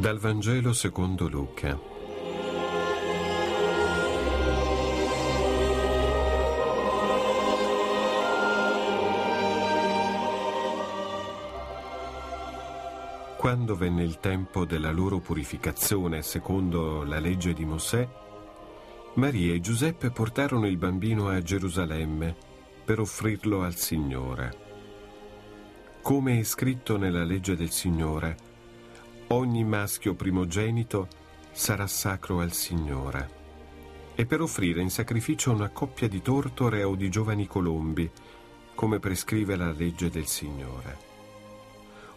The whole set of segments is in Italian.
Dal Vangelo secondo Luca. Quando venne il tempo della loro purificazione secondo la legge di Mosè, Maria e Giuseppe portarono il bambino a Gerusalemme per offrirlo al Signore. Come è scritto nella legge del Signore, ogni maschio primogenito sarà sacro al Signore. E per offrire in sacrificio una coppia di tortore o di giovani colombi, come prescrive la legge del Signore.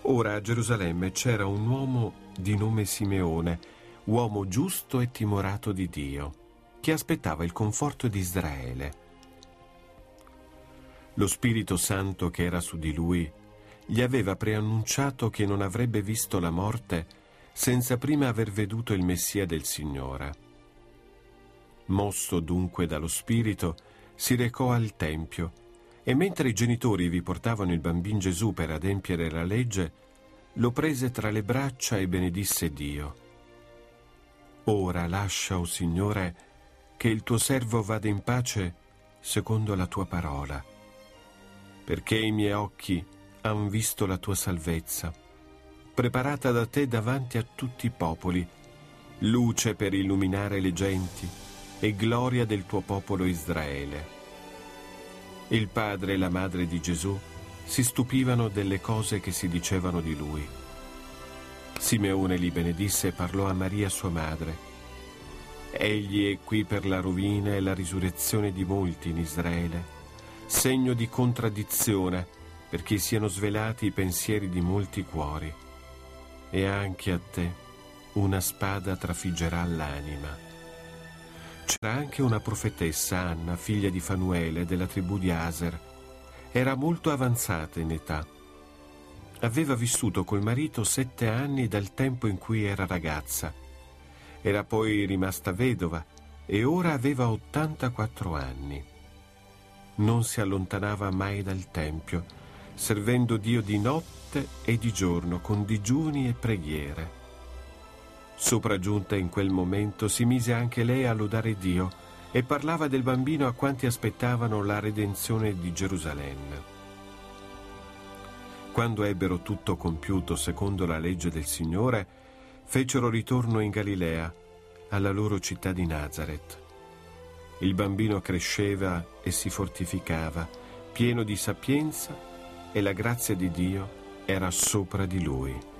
Ora a Gerusalemme c'era un uomo di nome Simeone, uomo giusto e timorato di Dio, che aspettava il conforto di Israele. Lo Spirito Santo che era su di lui gli aveva preannunciato che non avrebbe visto la morte senza prima aver veduto il Messia del Signore. Mosso dunque dallo Spirito, si recò al Tempio e mentre i genitori vi portavano il bambino Gesù per adempiere la legge, lo prese tra le braccia e benedisse Dio. Ora lascia, o oh Signore, che il tuo servo vada in pace secondo la tua parola, perché i miei occhi han visto la tua salvezza, preparata da te davanti a tutti i popoli, luce per illuminare le genti e gloria del tuo popolo Israele. Il padre e la madre di Gesù si stupivano delle cose che si dicevano di lui. Simeone li benedisse e parlò a Maria sua madre. Egli è qui per la rovina e la risurrezione di molti in Israele, segno di contraddizione perché siano svelati i pensieri di molti cuori. E anche a te una spada trafiggerà l'anima. C'era anche una profetessa, Anna, figlia di Fanuele, della tribù di Aser. Era molto avanzata in età. Aveva vissuto col marito sette anni dal tempo in cui era ragazza. Era poi rimasta vedova e ora aveva 84 anni. Non si allontanava mai dal Tempio, servendo Dio di notte e di giorno con digiuni e preghiere. Sopraggiunta in quel momento si mise anche lei a lodare Dio e parlava del bambino a quanti aspettavano la redenzione di Gerusalemme. Quando ebbero tutto compiuto secondo la legge del Signore, fecero ritorno in Galilea, alla loro città di Nazareth. Il bambino cresceva e si fortificava, pieno di sapienza, e la grazia di Dio era sopra di lui.